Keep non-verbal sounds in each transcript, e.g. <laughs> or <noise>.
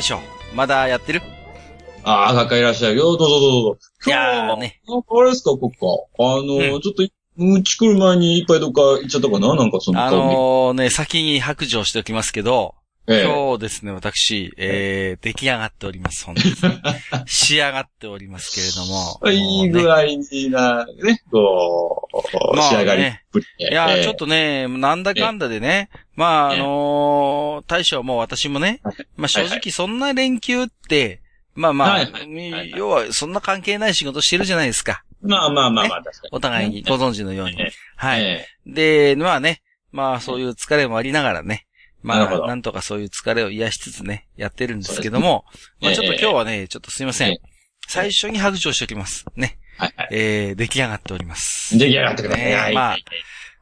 ゆうゆうまだやってる？ああ、かかいらっしゃいよ。どうぞどうぞどうぞ。いやーね。なんかあれですか、ここか。あの、うんちょっと、うち来る前に一杯どっか行っちゃったかな？なんかそのあのーね、先に白状しておきますけど、ええ今日ですね、私、えー、出来上がっております、本日。<laughs> 仕上がっておりますけれども。いいもうね具合にな、ね、こう、まあね仕上がりっぷりで。いや、ええちょっとね、なんだかんだでね、まあ、あのー大将も私もねはい、まあ正直そんな連休って、まあまあはいはいはいはい、要はそんな関係ない仕事してるじゃないですか。まあまあまあまあ、確かに。お互いにご存知のようにええ。はい。えで、まあね、まあそういう疲れもありながらね、まあ、なんとかそういう疲れを癒しつつね、やってるんですけども、まあちょっと今日はね、ちょっとすいませんええ。最初に白状しておきます。ね。えはいはい。えー、出来上がっております。出来上がってください。ねはいまあ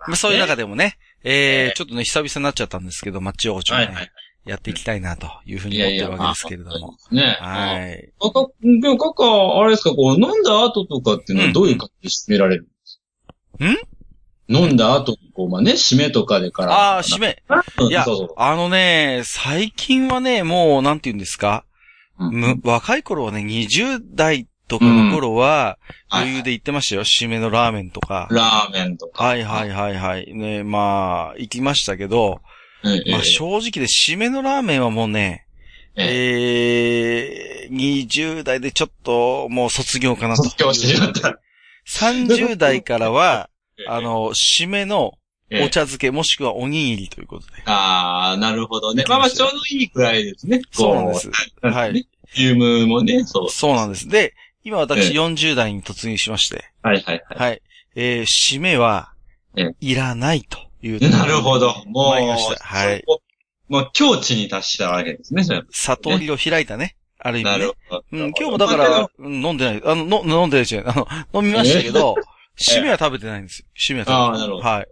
まあそういう中で。でもね、えええー、ちょっとね、久々になっちゃったんですけど、マッチ横丁ねはいはい。やっていきたいなというふうに思ってるわけですけれども。ね。はい。あか、でも、かか、あれですか、こう、飲んだ後とかっていうのはどういう感じで締められるんですか？飲んだ後に、こう、まあね、締めとかでから。ああ、締め。いやそうそう。あのね、最近はね、もう、なんて言うんですか、うんむ、若い頃はね、20代とかの頃は、はい余裕で行ってましたよ。締めのラーメンとか。ラーメンとか。はいはいはいはい。ね、まあ、行きましたけど、ええまあ正直で締めのラーメンはもうね、ええー、20代でちょっともう卒業かなと。卒業してしまった。30代からは、<laughs> ええあ、の、締めのええお茶漬けもしくはおにぎりということで。ああ、なるほどね。まあまあ、ちょうどいいくらいですね。そうなんです。はいね。ユームもね、そう。そうなんです。で、今私ええ40代に突入しまして、はいはいははい。えー、締めはええ、いらないという。い。なるほど。もう、はい。もう境地に達したわけですね、それ悟りを開いたね。ある意な味ねる。ほど。うん、今日もだから、うん飲んでない。あの、の飲んでないじゃん。あの、飲みましたけど、締めは食べてないんですよ。締めは食べてない。あーなるほどはい。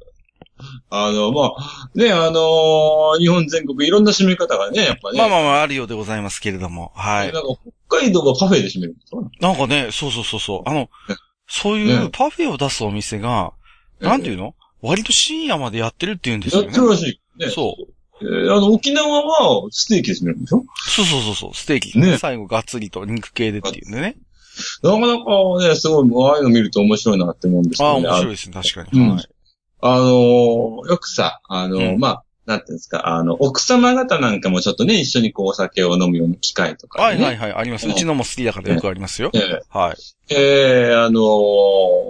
あの、まあ、ね、あのー日本全国いろんな締め方がね、やっぱね。まあまあまあ、あるようでございますけれども。はいなん。か北海道がパフェで締めるんですかなんかね、そうそうそうそう。あの、そういうねパフェを出すお店が、なんていうの？割と深夜までやってるって言うんですよねやって。るらしい。ね。。そうえーあの、沖縄はステーキで締めるんでしょ？そうそうそうそう、ステーキ。ね最後がっつりと肉系でっていうんでね。なかなかね、すごい、ああいうの見ると面白いなって思うんですけああ、どね。面白いですね、確かに。うんはい。あのーよくさ、あのーうんまあ、なんていうんですか、あの、奥様方なんかもちょっとね、一緒にこうお酒を飲むような機会とか、ね。はいはいはい、あります。うちのも好きだからよくありますよ。ええはい。えーあのー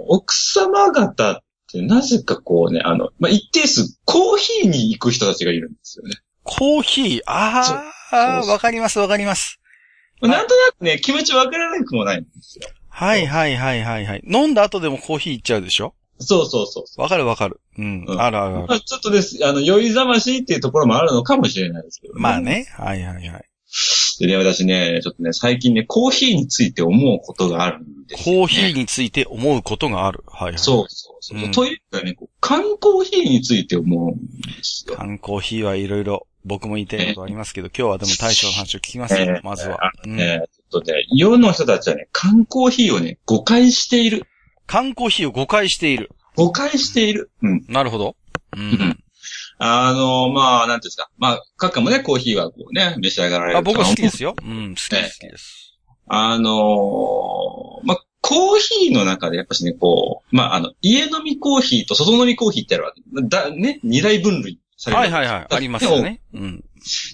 奥様方ってなぜかこうね、あの、まあ、一定数コーヒーに行く人たちがいるんですよね。コーヒー、ああ、わかりますわかります。まあなんとなくね、気持ちわからなくもないんですよ。はいはいはいはいはい。飲んだ後でもコーヒーいっちゃうでしょ？そうそうそう。わかるわかる。うん。うんあるあるある。まあ、ちょっとです、あの、酔いざましいっていうところもあるのかもしれないですけど、まあ。ね。はいはいはい。でね、私ね、ちょっとね、最近ね、コーヒーについて思うことがあるんですよ、コーヒーについて思うことがある。はいはい。そうそうそう。うんというかね、缶コーヒーについて思うんですよ。缶コーヒーはいろいろ僕も言いたいことありますけど、今日はでも大将の話を聞きますよええ、まずはあ。うんね、ちょっとね、世の人たちはね、缶コーヒーをね、誤解している。缶コーヒーを誤解している。誤解している。うん。なるほど。ううんん。あの、まあ、なんていうんですか。まあ、閣下もね、コーヒーはこうね、召し上がられるあ、僕は好きですよ。よ。うん、好きです、好きです。あのまあ、コーヒーの中でやっぱしね、こう、まあ、あの、家飲みコーヒーと外飲みコーヒーってあるわけ。だ、ね、二大分類される。はいはいはい。ありますよね。うん。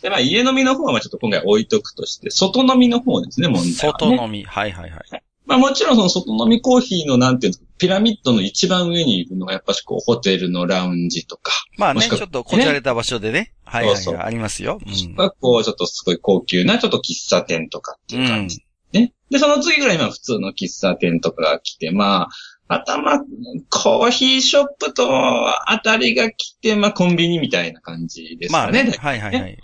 で、まあ、家飲みの方はまあちょっと今回置いとくとして、外飲みの方ですね、問題は、ね。外飲み。はいはいはい。まあもちろんその外飲みコーヒーのなんていうんですか、ピラミッドの一番上にいるのがやっぱしこう、ホテルのラウンジとか、まあね、ちょっとこじゃれた場所でね。はいはいそうそうはい。ありますよ。うん。がこう、ちょっとすごい高級なちょっと喫茶店とかっていう感じ。ね。で、その次ぐらい今普通の喫茶店とかが来て、まあ、頭、コーヒーショップと当たりが来て、まあコンビニみたいな感じですかね。まあね。はいはいはい。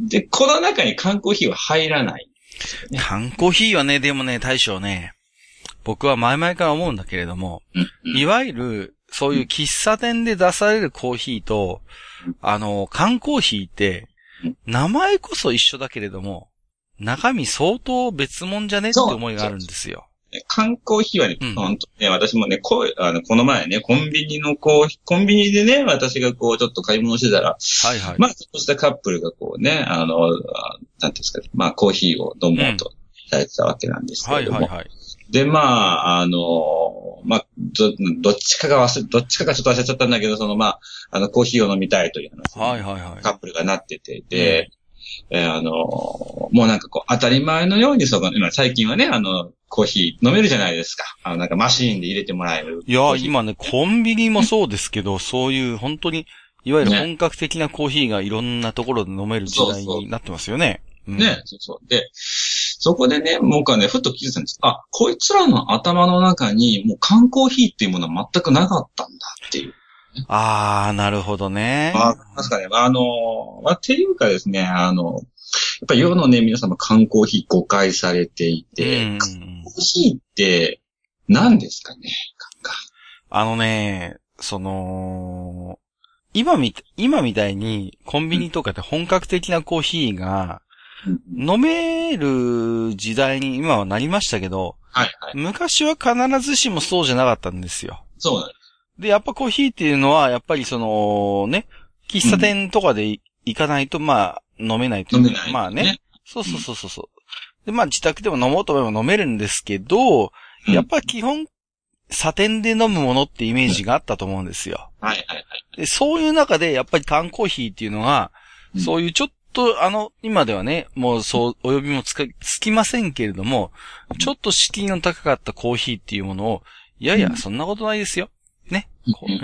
で、この中に缶コーヒーは入らない。缶コーヒーはね、でもね、大将ね、僕は前々から思うんだけれども、うんいわゆる、そういう喫茶店で出されるコーヒーと、あの、缶コーヒーってうん、名前こそ一緒だけれども、中身相当別物じゃねって思いがあるんですよ。缶コーヒーはね、うん本当ね、私もね、こう、あの、この前ね、コンビニのコーヒー、コンビニでね、私がこう、ちょっと買い物してたら、はいはい。まあ、ちょっとしたカップルがこうね、あの、あなんていうんですかね、まあ、コーヒーを飲もうとされてたわけなんですけども。いはいはい。で、まあ、あの、まあ、ど、どっちかが忘れ、どっちかがちょっと忘れちゃったんだけど、その、まあ、あの、コーヒーを飲みたいという話にはいはいはい。カップルがなってて、で、えーあの、もうなんかこう、当たり前のように、その、今最近はね、あの、コーヒー飲めるじゃないですか。あの、なんかマシーンで入れてもらえる。いや今ね、コンビニもそうですけど、そういう本当に、いわゆる本格的なコーヒーがいろんなところで飲める時代になってますよね。うんね、そうそう。で、そこでね、僕はね、ふっと気づいたんです。あ、こいつらの頭の中に、もう缶コーヒーっていうものは全くなかったんだっていう。あー、なるほどね。あ、確かね、あの、まあ、っていうかですね、あの、やっぱり世のね、皆様缶コーヒー誤解されていて、うん缶コーヒーって何ですかね？あのね、その、今み、今みたいにコンビニとかで本格的なコーヒーがうん飲める時代に今はなりましたけど、はいはい。昔は必ずしもそうじゃなかったんですよ。そうなんでで、やっぱコーヒーっていうのは、やっぱりその、ね、喫茶店とかでい行かないと、まあ、飲めないというか飲めない、まあね。。そうそうそうそうそう。で、まあ自宅でも飲もうと思えば飲めるんですけど、うんやっぱ基本、茶店で飲むものってイメージがあったと思うんですよ。はいはいはい。で、そういう中で、やっぱり缶コーヒーっていうのが、うんそういうちょっと、あの、今ではね、もうそう、お呼びもつか、つきませんけれども、ちょっと敷居の高かったコーヒーっていうものを、いやいや、うんそんなことないですよ。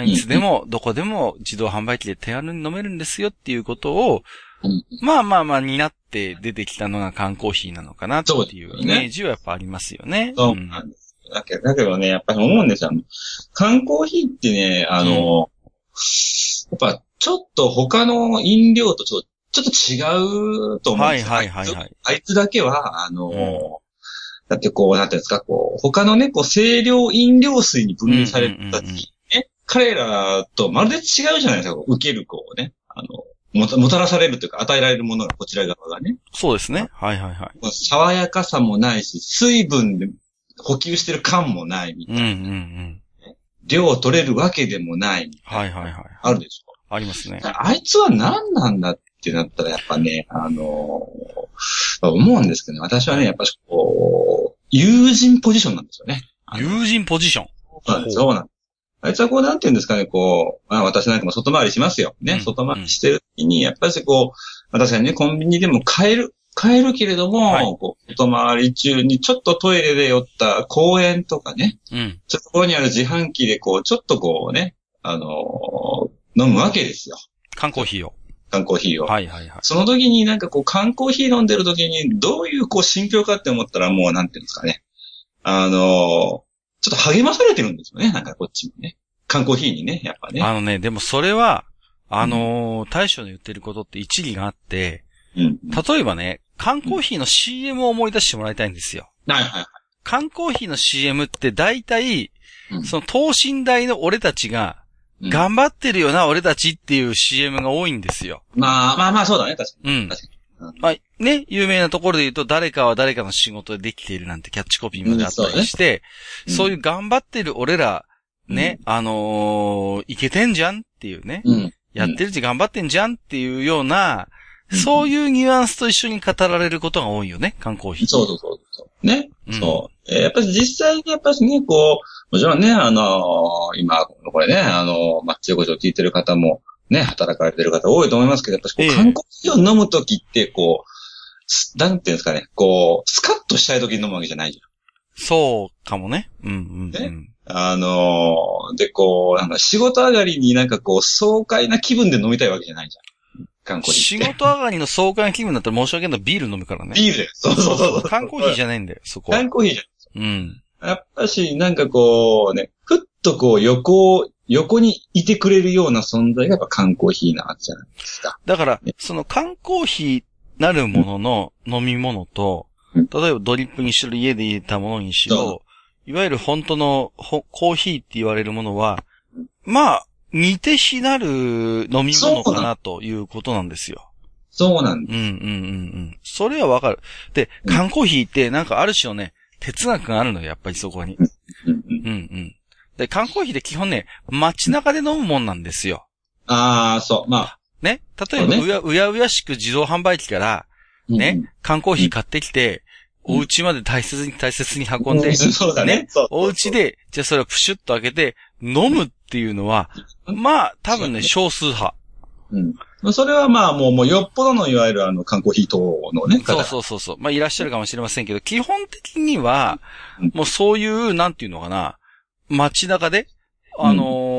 いつでも、どこでも自動販売機で手軽に飲めるんですよっていうことを、うんまあまあまあ、担って出てきたのが缶コーヒーなのかなっていうイメージはやっぱありますよね。そうなん。だけど、だけどね、やっぱり思うんですよ。缶コーヒーってね、あの、やっぱちょっと他の飲料とちょっとちょっと違うと思うんですよ。はいはいはいはいあいつだけは、あの、うんだってこう、なんていうんですか、こう、他のね、こう、清涼飲料水に分類されたうんうんうんうん時ね、彼らとまるで違うじゃないですか、受けるこうね、あの、もたもたらされるというか、与えられるものがこちら側がね、そうですね。はいはいはい。爽やかさもないし、水分で補給してる感もないみたいな、うんうんうん。量を取れるわけでもないはいはいはい。あるでしょ。ありますね。あいつは何なんだってなったら、やっぱね、あのー思うんですけどね、私はね、やっぱしこう、友人ポジションなんですよね。友人ポジション。そうなんです。そうなんです。あいつはこう、なんて言うんですかね、こう、まあ私なんかも外回りしますよ。ね、うん外回りしてる時に、やっぱりこう、まあ確かにね、コンビニでも買える、買えるけれども、はいこう外回り中にちょっとトイレで寄った公園とかね、うん。そころにある自販機でこう、ちょっとこうね、あのー飲むわけですよ。缶コーヒーを。缶コーヒーを。はいはいはい。その時になんかこう、缶コーヒー飲んでる時に、どういうこう、心境かって思ったらもう、なんていうんですかね。あのーちょっと励まされてるんですよね。なんかこっちもね。缶コーヒーにね、やっぱね。あのね、でもそれは、あのー大将の言ってることって一理があって、うん。例えばね、缶コーヒーの CM を思い出してもらいたいんですよ。はいはいはい。缶コーヒーの CM って大体、うんその等身大の俺たちが、うん頑張ってるよな、俺たちっていう CM が多いんですよ。まあまあまあ、そうだね、確かうんに。。確かに。まあ、ね、有名なところで言うと、誰かは誰かの仕事でできているなんてキャッチコピーまであったりして、うんそういう頑張ってる俺ら、ね、あのーいけてんじゃんっていうね、うん。やってるし頑張ってんじゃんっていうような、うんそういうニュアンスと一緒に語られることが多いよね、缶コーヒー。そうそうそうそう。ね。うんそう。えーやっぱり実際にやっぱりね、こう、もちろんね、あのー今、これね、あのーまあ、中古を聞いてる方も、ね、働かれてる方多いと思いますけど、やっぱりこう、ええ缶コーヒーを飲むときって、こう、すなんていうんですかね、こう、スカッとしたいときに飲むわけじゃないじそうかもね。うんうん、うん。ねゃん。あのーで、こう、なんか仕事上がりになんかこう、爽快な気分で飲みたいわけじゃないじゃん。缶コーヒ仕。事上がりの爽快な気分だったら申し訳ないビール飲むからね。ビールで。そうそうそうそう。缶コーヒーじゃないんだよ、そこは。缶コーヒーじゃん。うん。やっぱし、なんかこうね、ふっとこう横、横にいてくれるような存在がやっぱ缶コーヒーなわけじゃないですか。だから、その缶コーヒーなるものの飲み物と、うん例えばドリップにしろ家で入れたものにしろそ、いわゆる本当のほコーヒーって言われるものは、まあ、似て非なる飲み物かなということなんですよ。そうなんだ。うんうんうんうん。それはわかる。で、缶コーヒーってなんかある種のね、哲学があるのよ、やっぱりそこに。うんうん。で、缶コーヒーって基本ね、街中で飲むもんなんですよ。ああ、そう。まあ、ね？例えば、そううや、うやうやしく自動販売機から、ね、缶コーヒー買ってきて、うんお家まで大切に大切にうん。運んで、そうだね。お家で、じゃあそれをプシュッと開けて、飲むっていうのは、まあ、多分ね、少数派。うん。それはまあもう、もうよっぽどのいわゆるあの、缶コーヒー等のね、そうう。そうそうそう。まあ、いらっしゃるかもしれませんけど、基本的にはうん、もうそういう、なんていうのかな、街中で、あのー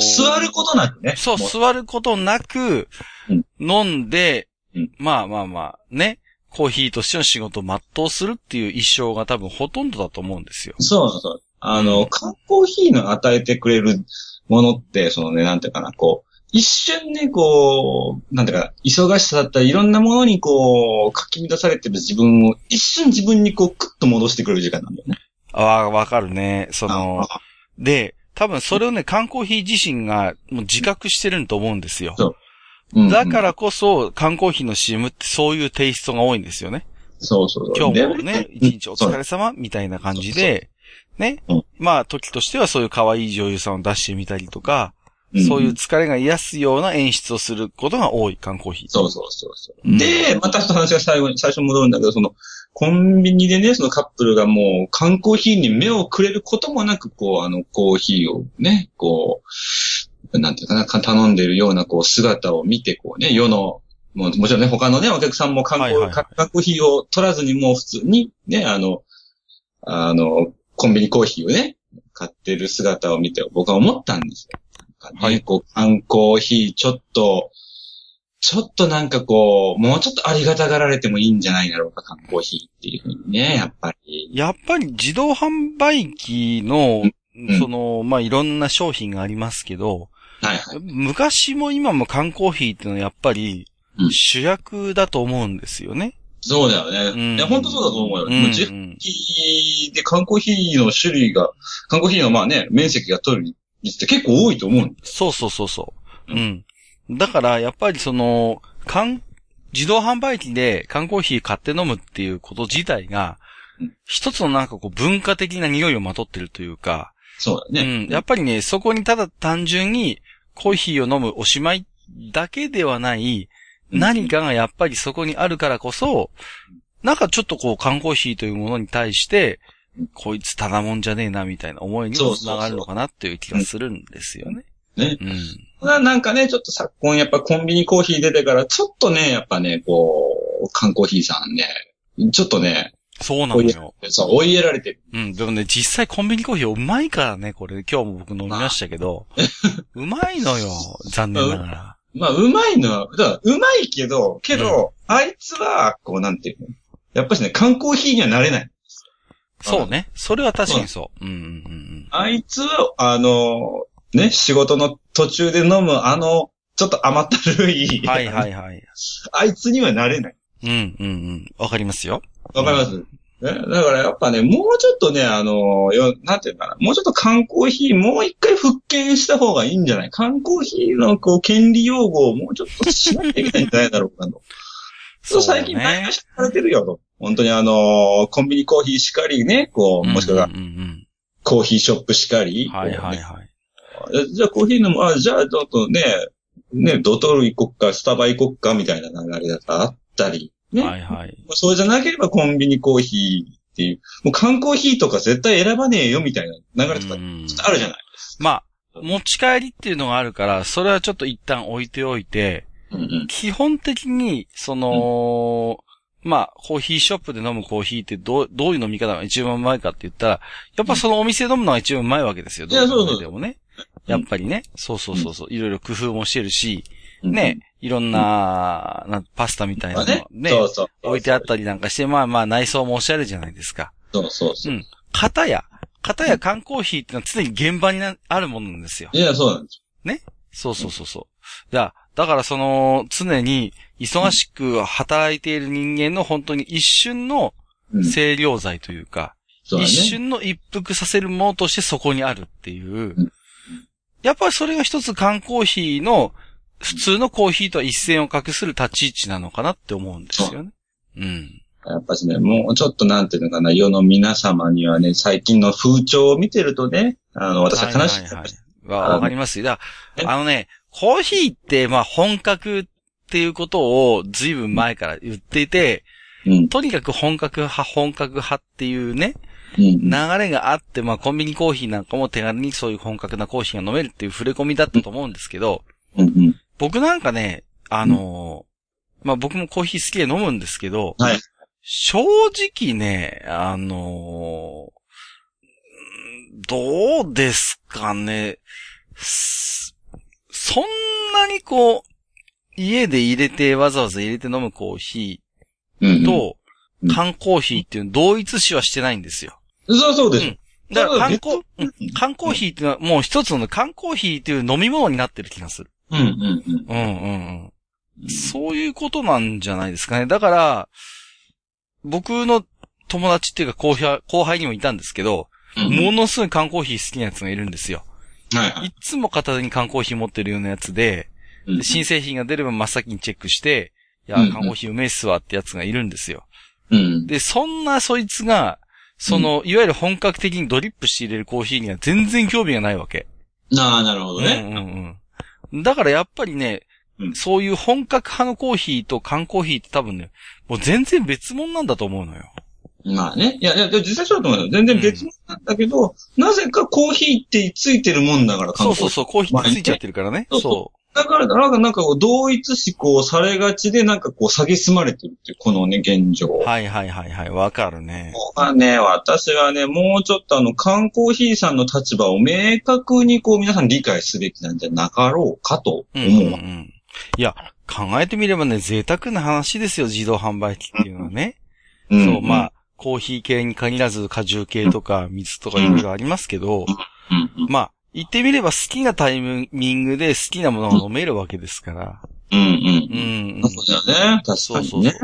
座ることなくね。そう、も座ることなくうん、飲んでうん、まあまあまあ、ね、コーヒーとしての仕事を全うするっていう一生が多分ほとんどだと思うんですよ。そうそう。あの、缶コーヒーの与えてくれるものって、そのね、なんていうかな、こう、一瞬ね、こう、なんていうかな、忙しさだったり、いろんなものにこう、かき乱されてる自分を、一瞬自分にこう、クッと戻してくれる時間なんだよね。あわ、わかるね。その、あで、多分それをね、缶コーヒー自身がもう自覚してると思うんですよ。そううんだからこそ、缶コーヒーの CM ってそういうテイストが多いんですよね。そうそう。今日もでね、一日お疲れ様みたいな感じで、ねうん。まあ、時としてはそういう可愛い女優さんを出してみたりとか、んそういう疲れが癒すような演出をすることが多い、缶コーヒー。そうそうそうそう。うんで、またちょっと話が最後に、最初に戻るんだけど、その、コンビニでね、そのカップルがもう、缶コーヒーに目をくれることもなく、こう、あの、コーヒーをね、こう、なんていうかな、か頼んでるような、こう、姿を見て、こうね、世の、もうもちろんね、他のね、お客さんも缶コー,、はいはいはい缶コーヒーを取らずに、もう普通に、ね、あの、あの、コンビニコーヒーをね、買ってる姿を見て、僕は思ったんですよ。かねはいこう、缶コーヒー、ちょっと、ちょっとなんかこう、もうちょっとありがたがられてもいいんじゃないだろうか、缶コーヒーっていうふうにね、やっぱり。やっぱり自動販売機の、んその、まあ、いろんな商品がありますけど、はいはい。昔も今も缶コーヒーっていうのはやっぱりうん主役だと思うんですよね。そうだよね。うんいや、本当そうだと思うよ。うんもう自販機で缶コーヒーの種類が、缶コーヒーのまあね、面積が取る率って結構多いと思う。そうそうそうそう。ううん。だから、やっぱりその、缶、自動販売機で缶コーヒー買って飲むっていうこと自体がうん、一つのなんかこう文化的な匂いをまとってるというか、そうだね。うん。やっぱりね、そこにただ単純にコーヒーを飲むおしまいだけではない、何かがやっぱりそこにあるからこそ、なんかちょっとこう缶コーヒーというものに対してうん、こいつただもんじゃねえなみたいな思いにもつながるのかなっていう気がするんですよね。ね。うん。ななんかね、ちょっと昨今やっぱコンビニコーヒー出てから、ちょっとね、やっぱね、こう、缶コーヒーさんね、ちょっとね、そうなのよ。そう、追いやられてる。うん。でもね、実際コンビニコーヒーうまいからね、これ。今日も僕飲みましたけど。うまいのよ。残念ながら。まあ、うまいのは、うまいけど、けど、あいつは、こう、なんていうの？やっぱしね、缶コーヒーにはなれない。そうね。それは確かにそう。うんうんうんあいつは、あの、ね、仕事の途中で飲む、あの、ちょっと甘ったるい。うん。はいはいはい。<laughs> あいつにはなれない。うんうんうん。わかりますよ。わかります、ね、だからやっぱね、もうちょっとね、あの、よ、なんていうかな、もうちょっと缶コーヒー、もう一回復権した方がいいんじゃない？缶コーヒーの、こう、権利用語をもうちょっとしなきゃいけないんじゃないだろうかと。<laughs> そう、最近前が知られてるよと。本当にあの、コンビニコーヒーしかりね、こう、もしくはうんうんうんコーヒーショップしかり。うん。はいはいこはい。じゃあコーヒー飲む、あ、じゃあちょっとね、ね、ドトール行こっか、スタバ行こっか、みたいな流れがあったり。ね。はいはい。そうじゃなければコンビニコーヒーっていう、もう缶コーヒーとか絶対選ばねえよみたいな流れとかあるじゃない。まあ、持ち帰りっていうのがあるから、それはちょっと一旦置いておいて、うんうん。基本的に、その、まあ、コーヒーショップで飲むコーヒーってどう、どういう飲み方が一番うまいかって言ったら、やっぱそのお店で飲むのが一番うまいわけですよ。いやそうそうど考えてもね。やっぱりね。そうそうそうそう。いろいろ工夫もしてるし、ね、いろんな、なんパスタみたいなのまあね。ね、そうそう。置いてあったりなんかして、まあまあ内装もおしゃれじゃないですか。そうそうそうう。ん。型や、型や缶コーヒーってのは常に現場になあるものなんですよ。いや、そうなんです。そうそうそうそう。だだからその、常に忙しく働いている人間の本当に一瞬のうん。清涼剤というか、そうだね。一瞬の一服させるものとしてそこにあるっていううん。やっぱりそれが一つ缶コーヒーの、普通のコーヒーとは一線を画する立ち位置なのかなって思うんですよね。うん。やっぱしね、もうちょっとなんていうのかな、世の皆様にはね、最近の風潮を見てるとね、あの、私は悲しい。はいはいはいわわかりますよ。だえあのね、コーヒーって、まあ本格っていうことを随分前から言っていて、うん。とにかく本格派、本格派っていうね、うん。流れがあって、まあコンビニコーヒーなんかも手軽にそういう本格なコーヒーが飲めるっていう触れ込みだったと思うんですけど、うん。うん。僕なんかね、あのーまあ僕もコーヒー好きで飲むんですけど、はい正直ね、あのーうんどうですかね、すそんなにこう、家で入れて、わざわざ入れて飲むコーヒうん。ーとうん、缶コーヒーっていうの同一視はしてないんですよ。そうそうです。うんだから缶コそううん缶コーヒーっていうのはもう一つの缶コーヒーっていう飲み物になってる気がする。うん。うん。うん。うんうんうん。そういうことなんじゃないですかね。だから、僕の友達っていうか後輩後輩にもいたんですけど、うん。ものすごい缶コーヒー好きなやつがいるんですよ。はいはいいつも片手に缶コーヒー持ってるようなやつで、うんで新製品が出れば真っ先にチェックして、いや缶コーヒーうめえっすわってやつがいるんですよ。うん。で、そんなそいつが、その、いわゆる本格的にドリップして入れるコーヒーには全然興味がないわけ。ああ、なるほどね。うんうんうん。だからやっぱりね、うんそういう本格派のコーヒーと缶コーヒーって多分ね、もう全然別物なんだと思うのよ。まあね。いや、いや、実際そうだと思うよ。全然別物なんだけど、なぜかコーヒーってついてるもんだから、そうそうそう、コーヒーってついちゃってるからね。そうそうそだから、なんか、なんか同一思考されがちで、なんかこう、蔑まれてるっていう、このね、現状。う。はいはいはいはい、わかるね。ここがね、私はね、もうちょっとあの、缶コーヒーさんの立場を明確にこう、皆さん理解すべきなんじゃなかろうかとうん思う。うんうん。いや、考えてみればね、贅沢な話ですよ、自動販売機っていうのはね。うんそう、まあ、コーヒー系に限らず果汁系とか水とかいろいろありますけど、うんうんまあ、言ってみれば好きなタイミングで好きなものが飲めるわけですから。うんうんううん。ん。そうだよね。確かにね。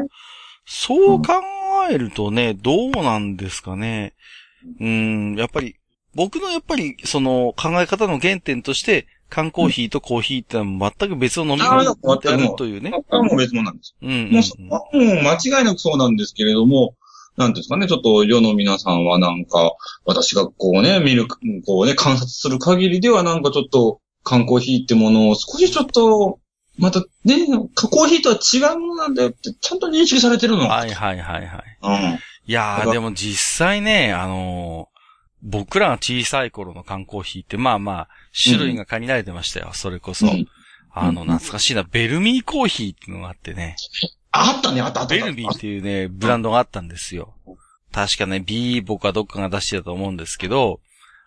そう考えるとね、どうなんですかね。うん、やっぱり、僕のやっぱり、その考え方の原点として、缶コーヒーとコーヒーってのは全く別の飲み物であるというね。これはもう別物なんです。うんうんもうそ、もう間違いなくそうなんですけれども、なんていうんですかね、ちょっと世の皆さんはなんか、私がこうね、見る、こうね、観察する限りではなんかちょっと、缶コーヒーってものを少しちょっと、またね、コーヒーとは違うものなんだよって、ちゃんと認識されてるの。はいはいはいはい。うん。いやー、でも実際ね、あのー僕らが小さい頃の缶コーヒーって、まあまあ、種類が限られてましたよ。それこそ。うんあの、懐かしいな、ベルミーコーヒーっていうのがあってね。あったね、あったあった。ベルミーっていうね、ブランドがあったんですよ。確かね、ビーボかどっかが出してたと思うんですけど、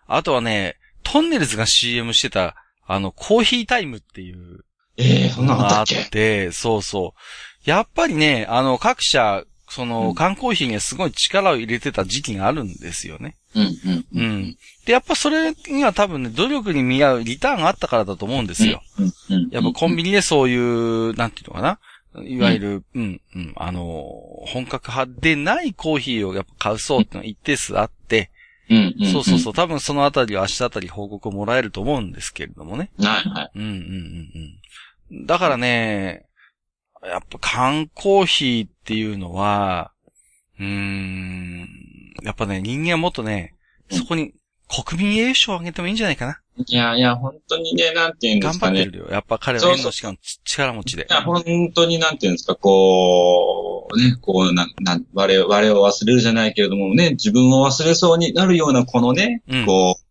あとはね、トンネルズが CM してた、あの、コーヒータイムっていうええそんなのあって、そうそう。やっぱりね、あの、各社、その、うん缶コーヒーにはすごい力を入れてた時期があるんですよね。うん、うん。うん。で、やっぱそれには多分ね、努力に見合うリターンがあったからだと思うんですよ。うん、うん。やっぱコンビニでそういう、なんていうのかな。いわゆる、うん、うん、あの、本格派でないコーヒーをやっぱ買う層ってのが一定数あって、うん、うん。そうそうそう、多分そのあたりは明日あたり報告をもらえると思うんですけれどもね。うん。はい、はい。うん、うん、うん、うん。だからね、やっぱ缶コーヒーっていうのは、うーん、やっぱね、人間はもっとね、そこに国民栄誉賞をあげてもいいんじゃないかな。いやいや、本当にね、なんて言うんで頑すかね。張ってるよ。やっぱ彼は縁のしかも力持ちでい。や、本当になんていうんですか、こう、ね、こう、な、な、我々、我を忘れるじゃないけれどもね、自分を忘れそうになるようなこのね、うんこう、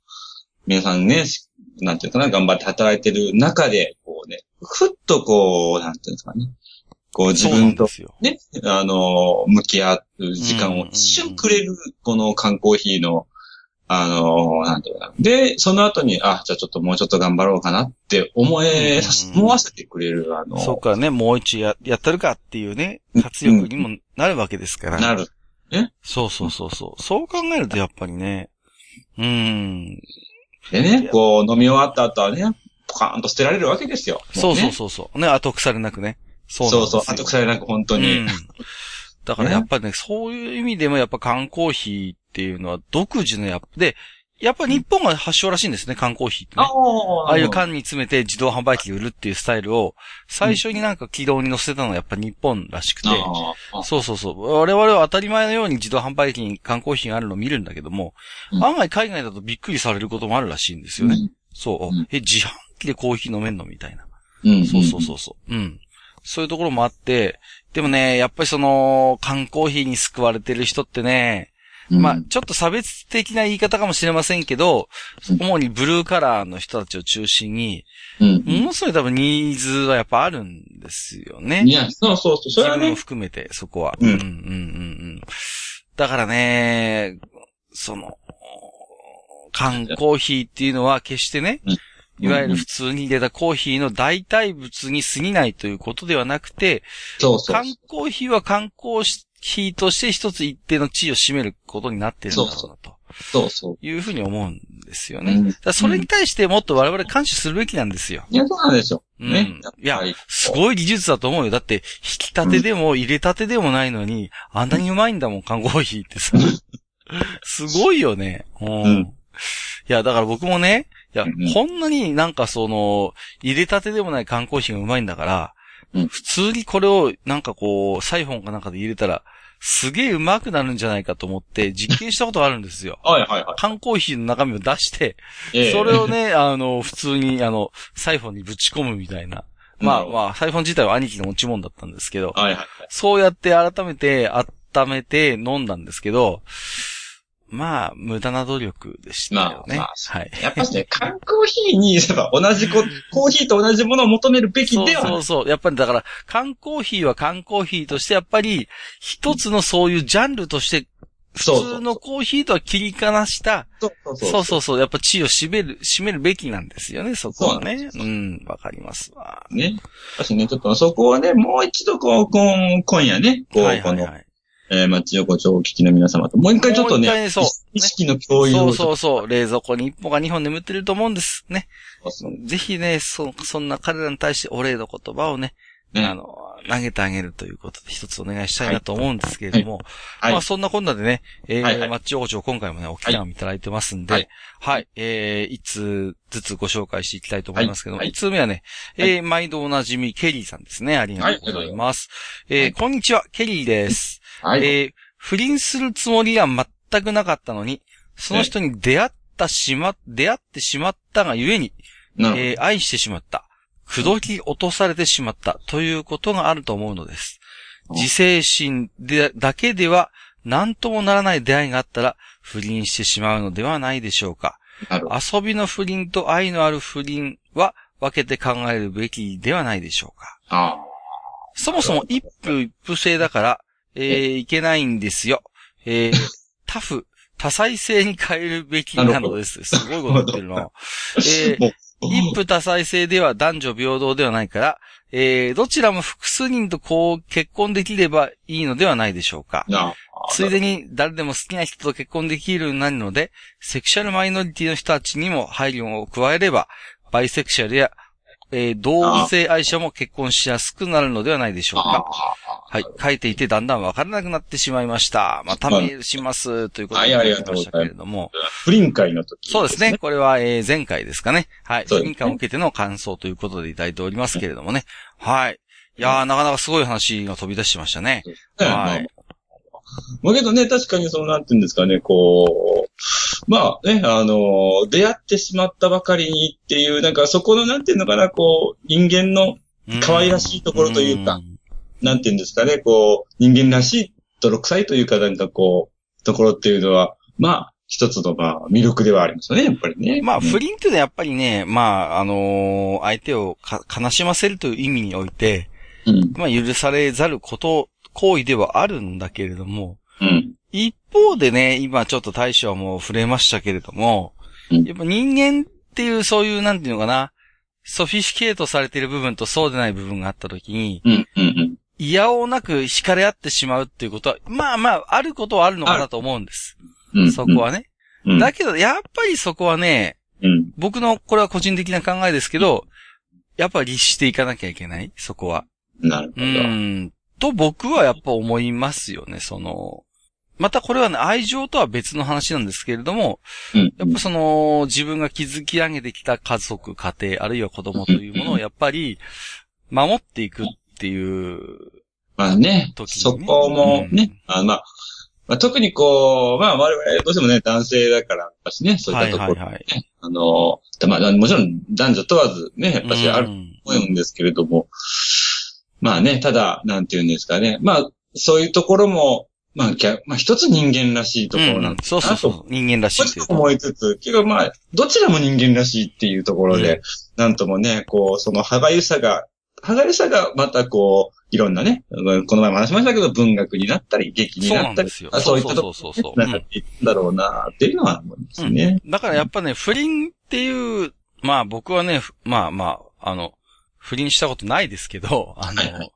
皆さんね、しなんていうかな、頑張って働いてる中で、こうね、ふっとこう、なんていうんですかね、こう自分と。ね、あの、向き合う時間を一瞬くれる、この缶コーヒーの、あの、なんていうかな。で、その後に、あ、じゃあちょっともうちょっと頑張ろうかなって思え、うん思わせてくれる、あの、そっからね、もう一や、やったるかっていうね、活力にもなるわけですから。なる。そうそうそうそう。そう考えるとやっぱりね、うん。でね、こう、飲み終わった後はね、ポカーンと捨てられるわけですよ。そうそうそうそう。ね、後腐れなくね。そうそうそう、後腐れなく本当に。うん。だからやっぱりね、そういう意味でもやっぱ缶コーヒーっていうのは独自のやっぱ、で、やっぱ日本が発祥らしいんですね、缶コーヒーってね。ああいう缶に詰めて自動販売機で売るっていうスタイルを、最初になんか軌道に乗せたのはやっぱ日本らしくて、あそうそうそう。我々は当たり前のように自動販売機に缶コーヒーがあるのを見るんだけども、うん案外海外だとびっくりされることもあるらしいんですよね。うんそう、うんえ、自販機でコーヒー飲めんのみたいな。うんそうそうそうそう。うん。そういうところもあって、でもね、やっぱりその、缶コーヒーに救われてる人ってね、うん。まあ、ちょっと差別的な言い方かもしれませんけど、うん主にブルーカラーの人たちを中心に、うん。ものすごい多分ニーズはやっぱあるんですよね。いや、そうそうそう。それはね自分も、含めて、そこは。うんうん、うん、うん、うん。だからね、その、缶コーヒーっていうのは決してね、うんいわゆる普通に入れたコーヒーの代替物に過ぎないということではなくて、そうそう。缶コーヒーは缶コーヒーとして一つ一定の地位を占めることになってるんだろうなとそうそう。いうふうに思うんですよね。うんだそれに対してもっと我々感謝するべきなんですよ。いや、そうなんですよ。うんね。いやすごい技術だと思うよ。だって、引き立てでも入れたてでもないのに、あんなにうまいんだもん、缶コーヒーってさ。<laughs> すごいよね。うん。うんいや、だから僕もね、いや、うんこんなになんかその、入れたてでもない缶コーヒーがうまいんだから、うん普通にこれをなんかこう、サイフォンかなんかで入れたら、すげえうまくなるんじゃないかと思って <laughs> 実験したことがあるんですよ。はいはいはい。缶コーヒーの中身を出して、ええそれをね、あの、普通に、あの、サイフォンにぶち込むみたいな。まあうんまあ、サイフォン自体は兄貴の持ち物だったんですけど、はいはいはい。そうやって改めて温めて飲んだんですけど、まあ、無駄な努力でしたよね。まあまはい。やっぱしね、<laughs> 缶コーヒーに、同じこ、<laughs> コーヒーと同じものを求めるべきそうではないそうそう。やっぱりだから、缶コーヒーは缶コーヒーとして、やっぱり、一つのそういうジャンルとして、普そうそう通のコーヒーとは切り離した、そうそうそうそうそう、やっぱ地位を占める、占めるべきなんですよね、そこはね。そううん、わかりますわ。ね。私ね、ちょっとそこをね、もう一度こう、今今夜ね、こう、この、はいはいはい。えー、町横丁をお聞きの皆様と、もう一回ちょっとね、ねそう意識の共有そうをそうそう。冷蔵庫に一本か二本眠ってると思うんです。ね。そうぜひね、そ、そんな彼らに対してお礼の言葉をね、ねあの、投げてあげるということで一つお願いしたいなと思うんですけれども、はい。まあそんなこんなでね、えー、はいはい。マッチ横丁今回もね、お期間をいただいてますんで、ははい。い、えー、いつずつご紹介していきたいと思いますけども、はい。一通目はね、えー、毎度おなじみ、ケリーさんですね。ありがとうございます。えー、こんにちは、ケリーです。はい。えー不倫するつもりは全くなかったのに、その人に出会ったしま、出会ってしまったがゆえに、えー愛してしまった。口説き落とされてしまったということがあると思うのです。自制心で、だけでは何ともならない出会いがあったら不倫してしまうのではないでしょうか。遊びの不倫と愛のある不倫は分けて考えるべきではないでしょうか。ああ。そもそも一夫一夫制だから、えーいけないんですよ。えー <laughs> タフ、多彩性に変えるべきなのです。すごいこと言ってるな。<laughs> えー一夫多妻制では男女平等ではないから、えーどちらも複数人とこう結婚できればいいのではないでしょうか。なついでに誰でも好きな人と結婚できるようになるので、セクシャルマイノリティの人たちにも配慮を加えれば、バイセクシャルや、えー同性愛者も結婚しやすくなるのではないでしょうか。はい。書いていてだんだんわからなくなってしまいました。またメールします。ということで、はいありがとうございましたけれども。不倫会の時、そうですね。。これは、えー前回ですかね。はい。不倫感を受けての感想ということでいただいておりますけれどもね。はい。いやー、なかなかすごい話が飛び出してましたね。ははいい。まあけどね、確かにその、なんていうんですかね、こう、まあね、あの、出会ってしまったばかりにっていう、なんかそこの、なんていうのかな、こう、人間の、可愛らしいところというかんなんていうんですかね、こう、人間らしい、泥臭いというか、なんかこう、ところっていうのは、まあ、一つの、まあ、魅力ではありますよね、やっぱりね。まあ、不倫。倫っていうのはやっぱりね、まあ、あのー相手をか悲しませるという意味において、うん。まあ、許されざること、行為ではあるんだけれども、うん。一方でね、今ちょっと大将はもう触れましたけれども、うんやっぱ人間っていうそういう、なんていうのかな、ソフィスケートされている部分とそうでない部分があったときに。いやおうなく惹かれ合ってしまうっていうことは、まあまあ、あることはあるのかなと思うんです。うん。そこはね。だけど、やっぱりそこはね、うん。僕のこれは個人的な考えですけど、やっぱり律していかなきゃいけないそこは。うなるほど。ん。と僕はやっぱ思いますよね、その。またこれはね、愛情とは別の話なんですけれども、うん。やっぱその、自分が築き上げてきた家族、家庭、あるいは子供というものをやっぱり、守っていくっていう、まあね、そこもね、あまあ、まあ、特にこう、まあ我々どうしてもね、男性だから、やっぱしね、そういはったところ、いはいはい。あの、まあもちろん男女問わずね、やっぱしあるとうん。思うんですけれども、まあね、ただ、なんて言うんですかね、まあ、そういうところも、まあ、逆まあ一つ人間らしいところなんだなと、そうそうそう。人間らしいと。思いつつ、けどまあ、どちらも人間らしいっていうところで、うんなんともね、こう、その歯がゆさが、歯がゆさがまたこう、いろんなね、この前も話しましたけど、文学になったり、劇になったり、そそそうういうったとそうそうそう。なんかっていくんだろうな、っていうのは思いますね。だからやっぱね、不倫っていう、まあ僕はね、ふまあまあ、あの、不倫したことないですけど、あの、はいはい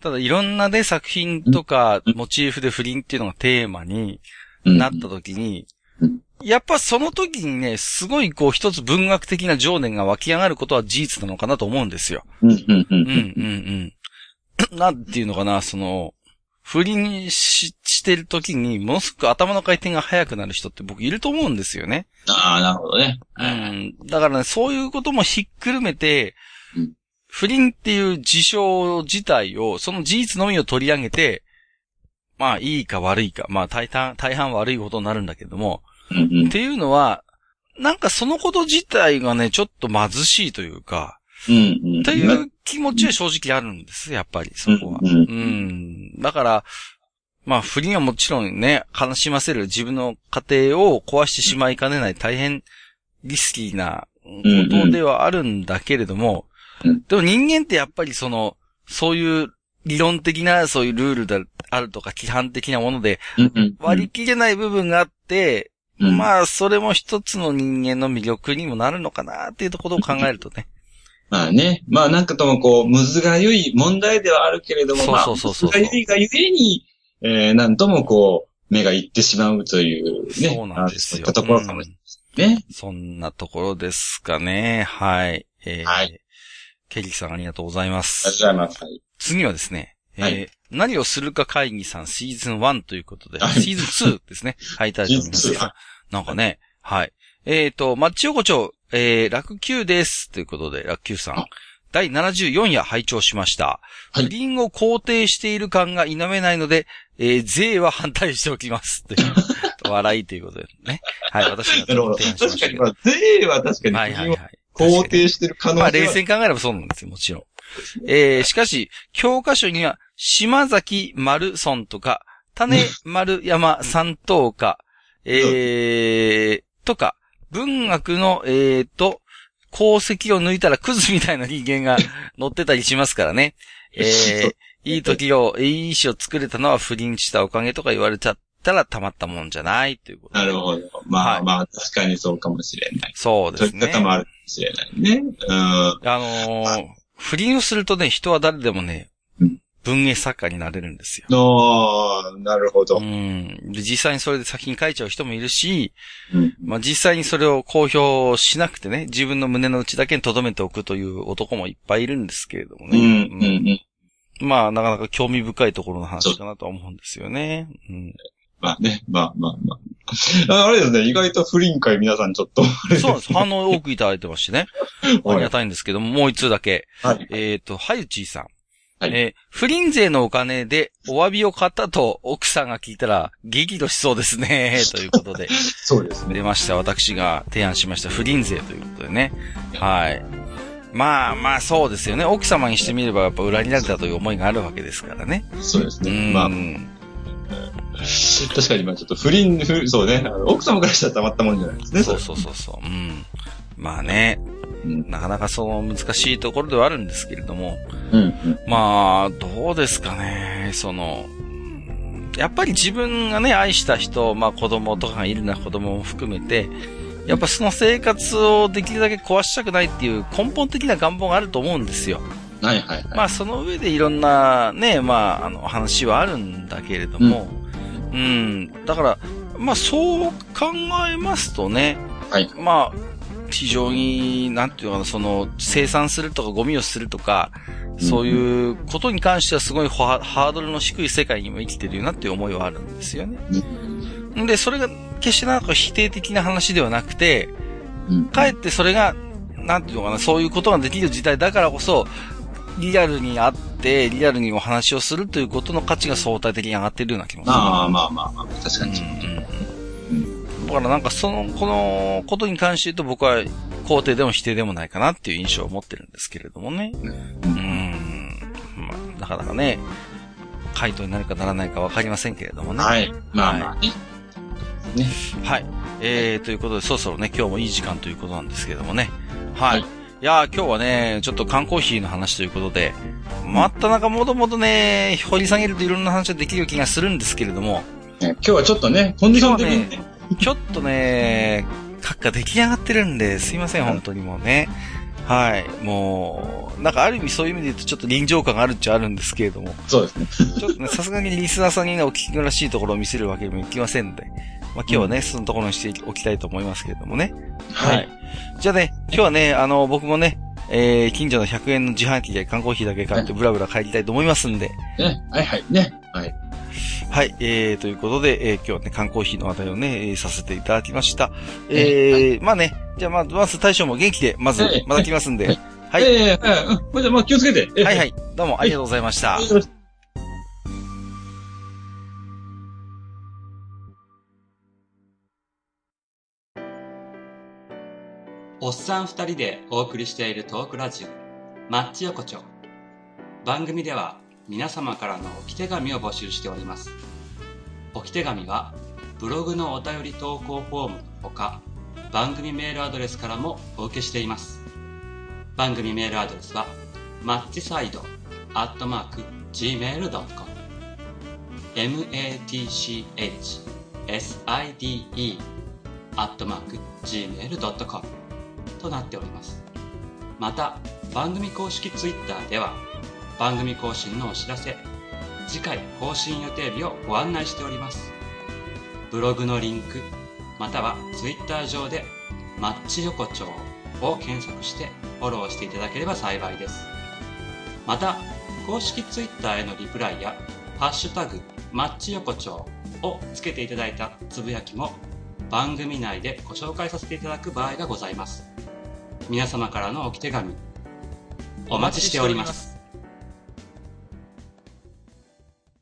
ただいろんなね、作品とか、モチーフで不倫っていうのがテーマにうんなった時にうん、やっぱその時にね、すごいこう一つ文学的な情念が湧き上がることは事実なのかなと思うんですよ。うん、うん、ううん、うん、うん。<coughs> なんていうのかな、その、不倫ししてる時に、ものすごく頭の回転が速くなる人って僕いると思うんですよね。ああ、なるほどね。うん。だからね、そういうこともひっくるめて、うん不倫っていう事象自体を、その事実のみを取り上げて、まあいいか悪いか、まあ大半、大半悪いことになるんだけども、うん、うんっ、ていうのは、なんかそのこと自体がね、ちょっと貧しいというか、うん、うん。という気持ちは正直あるんです、やっぱり、そこは。うんうん。だから、まあ不倫はもちろんね、悲しませる自分の家庭を壊してしまいかねない大変リスキーなことではあるんだけれども、うんでも人間ってやっぱりその、そういう理論的なそういうルールであるとか規範的なものでうん、うん。割り切れない部分があって、うん、あ、まあそれも一つの人間の魅力にもなるのかなっていうところを考えるとね。まあね、まあなんかともこう、むずがゆい問題ではあるけれども、まあ、そうそうそうそうむずがゆいがゆえに、えー、なんともこう、目がいってしまうというね。そうなんですよ。あそういったところかもしれないね。そんなところですかね。はい。えーはいケリーさんありがとうございまありがとうす。ございます。はい。次はですね、えーはい何をするか会議さんシーズン1ということで、はいシーズン2ですね。<laughs> はい、タイトルですシーズン2なんかね、はい。えっ、と、マッチ横丁、えー、楽球です。ということで、楽球さんあ。第74夜拝聴しました。はい不倫を肯定している感が否めないので、えー、税は反対しておきます。という <laughs> 笑いということでね。はい、私が。提案しま確かに、したけど。まあ、税は確かに、はいはいはい。肯定してる可能性は。まあ冷静に考えればそうなんですよ、もちろん。えー、しかし、教科書には、島崎丸村とか、種丸山三等か、えー、とか、文学の、えーと、功績を抜いたらクズみたいな人間が載ってたりしますからね。えー、<laughs> いい時を、いい詩を作れたのは不倫したおかげとか言われちゃったらたまったもんじゃないということでなるほど。まあ、はいまあ、確かにそうかもしれない。そうですね。そういう方もあるしれないね。うん。あのー、不倫をするとね、人は誰でもねうん、文芸作家になれるんですよ。ああ、なるほどう。ん。で、実際にそれで作品書いちゃう人もいるし、うん。まあ実際にそれを公表しなくてね、自分の胸の内だけに留めておくという男もいっぱいいるんですけれどもうん、ね。うん、うん。まあなかなか興味深いところの話かなとは思うんですよね。うん。まあね、まあまあまあ。<laughs> ああれですね、意外と不倫会皆さんちょっと。そうなんです。反応多くいただいてましてね。<laughs> ありがたいんですけども、もう一通だけ。はい。えっ、と、はゆちーさん。はいえー不倫税のお金でお詫びを買ったと奥さんが聞いたら激怒しそうですね。<laughs> ということで、そうですね。出ました。私が提案しました不倫税ということでね。はい。まあまあそうですよね。奥様にしてみればやっぱ裏切られたという思いがあるわけですからね。そうですうね。まあ、ん。<laughs> 確かにまあちょっと不倫、不そうね。奥様からしたらたまったもんじゃないですね。そうそうそうそう。うん。まあね、うん。なかなかその難しいところではあるんですけれども、うん。うん。まあ、どうですかね。その、やっぱり自分がね、愛した人、まあ子供とかがいるな子供も含めて、やっぱその生活をできるだけ壊したくないっていう根本的な願望があると思うんですよ。はいはいはい。まあその上でいろんなね、まああの話はあるんだけれども、うん、だから、まあ、そう考えますとね、はい。まあ、非常に、なんていうのかな、その、生産するとかゴミをするとか、そういうことに関してはすごいハードルの低い世界にも生きてるよなっていう思いはあるんですよね。んで、それが決してなんか否定的な話ではなくて、かえってそれが、なんていうのかな、そういうことができる時代だからこそ、リアルに会って、リアルにお話をするということの価値が相対的に上がってるような気もする。ああ、まあまあまあ、確かに。うんだからなんかその、このことに関して言うと僕は肯定でも否定でもないかなっていう印象を持ってるんですけれどもね。うん。んまあ、なかなかね、回答になるかならないかわかりませんけれどもね。はい。まあまあね。ね。はい。えー、ということで、そろそろね、今日もいい時間ということなんですけれどもね。はい。はい、いやー、今日はね、ちょっと缶コーヒーの話ということで、またなんかもともとね、掘り下げるといろんな話ができる気がするんですけれども。今日はちょっとね、コンディション的にね、ちょっとね、閣下出来上がってるんで、すいません、本当にもうね。はい。もう、なんかある意味そういう意味で言うとちょっと臨場感があるっちゃあるんですけれども。そうですね。ちょっとね、さすがにリスナーさんにね、お聞きらしいところを見せるわけにもいきませんので。まあ今日はね、うん、そのところにしておきたいと思いますけれどもね。はい。はい、じゃあね、今日はね、あの、僕もね、えー、近所の100円の自販機で缶コーヒーだけ買ってブラブラ帰りたいと思いますんで。ね、はいはい、ね、はい。はい、えー、ということで、えー、今日はね、缶コーヒーの話題をね、えー、させていただきました。えー、まあね、じゃあまず、まず大将も元気で、まず、また来ますんで。はい。えー、はい、うん。じゃあまあ気をつけて。はいはい。どうもありがとうございました。おっさん二人でお送りしているトークラジオ、マッチ横丁。番組では皆様からの置き手紙を募集しております。置き手紙は、ブログのお便り投稿フォームのほか、番組メールアドレスからもお受けしています。番組メールアドレスは、マッチサイドアットマーク gmail.com matchside アットマーク gmail.com となっております。また、番組公式ツイッターでは、番組更新のお知らせ、次回更新予定日をご案内しております。ブログのリンク、または Twitter 上でマッチ横丁を検索してフォローしていただければ幸いです。また、公式 Twitter へのリプライや、ハッシュタグ、マッチ横丁をつけていただいたつぶやきも番組内でご紹介させていただく場合がございます。皆様からの置き手紙、お待ちしております。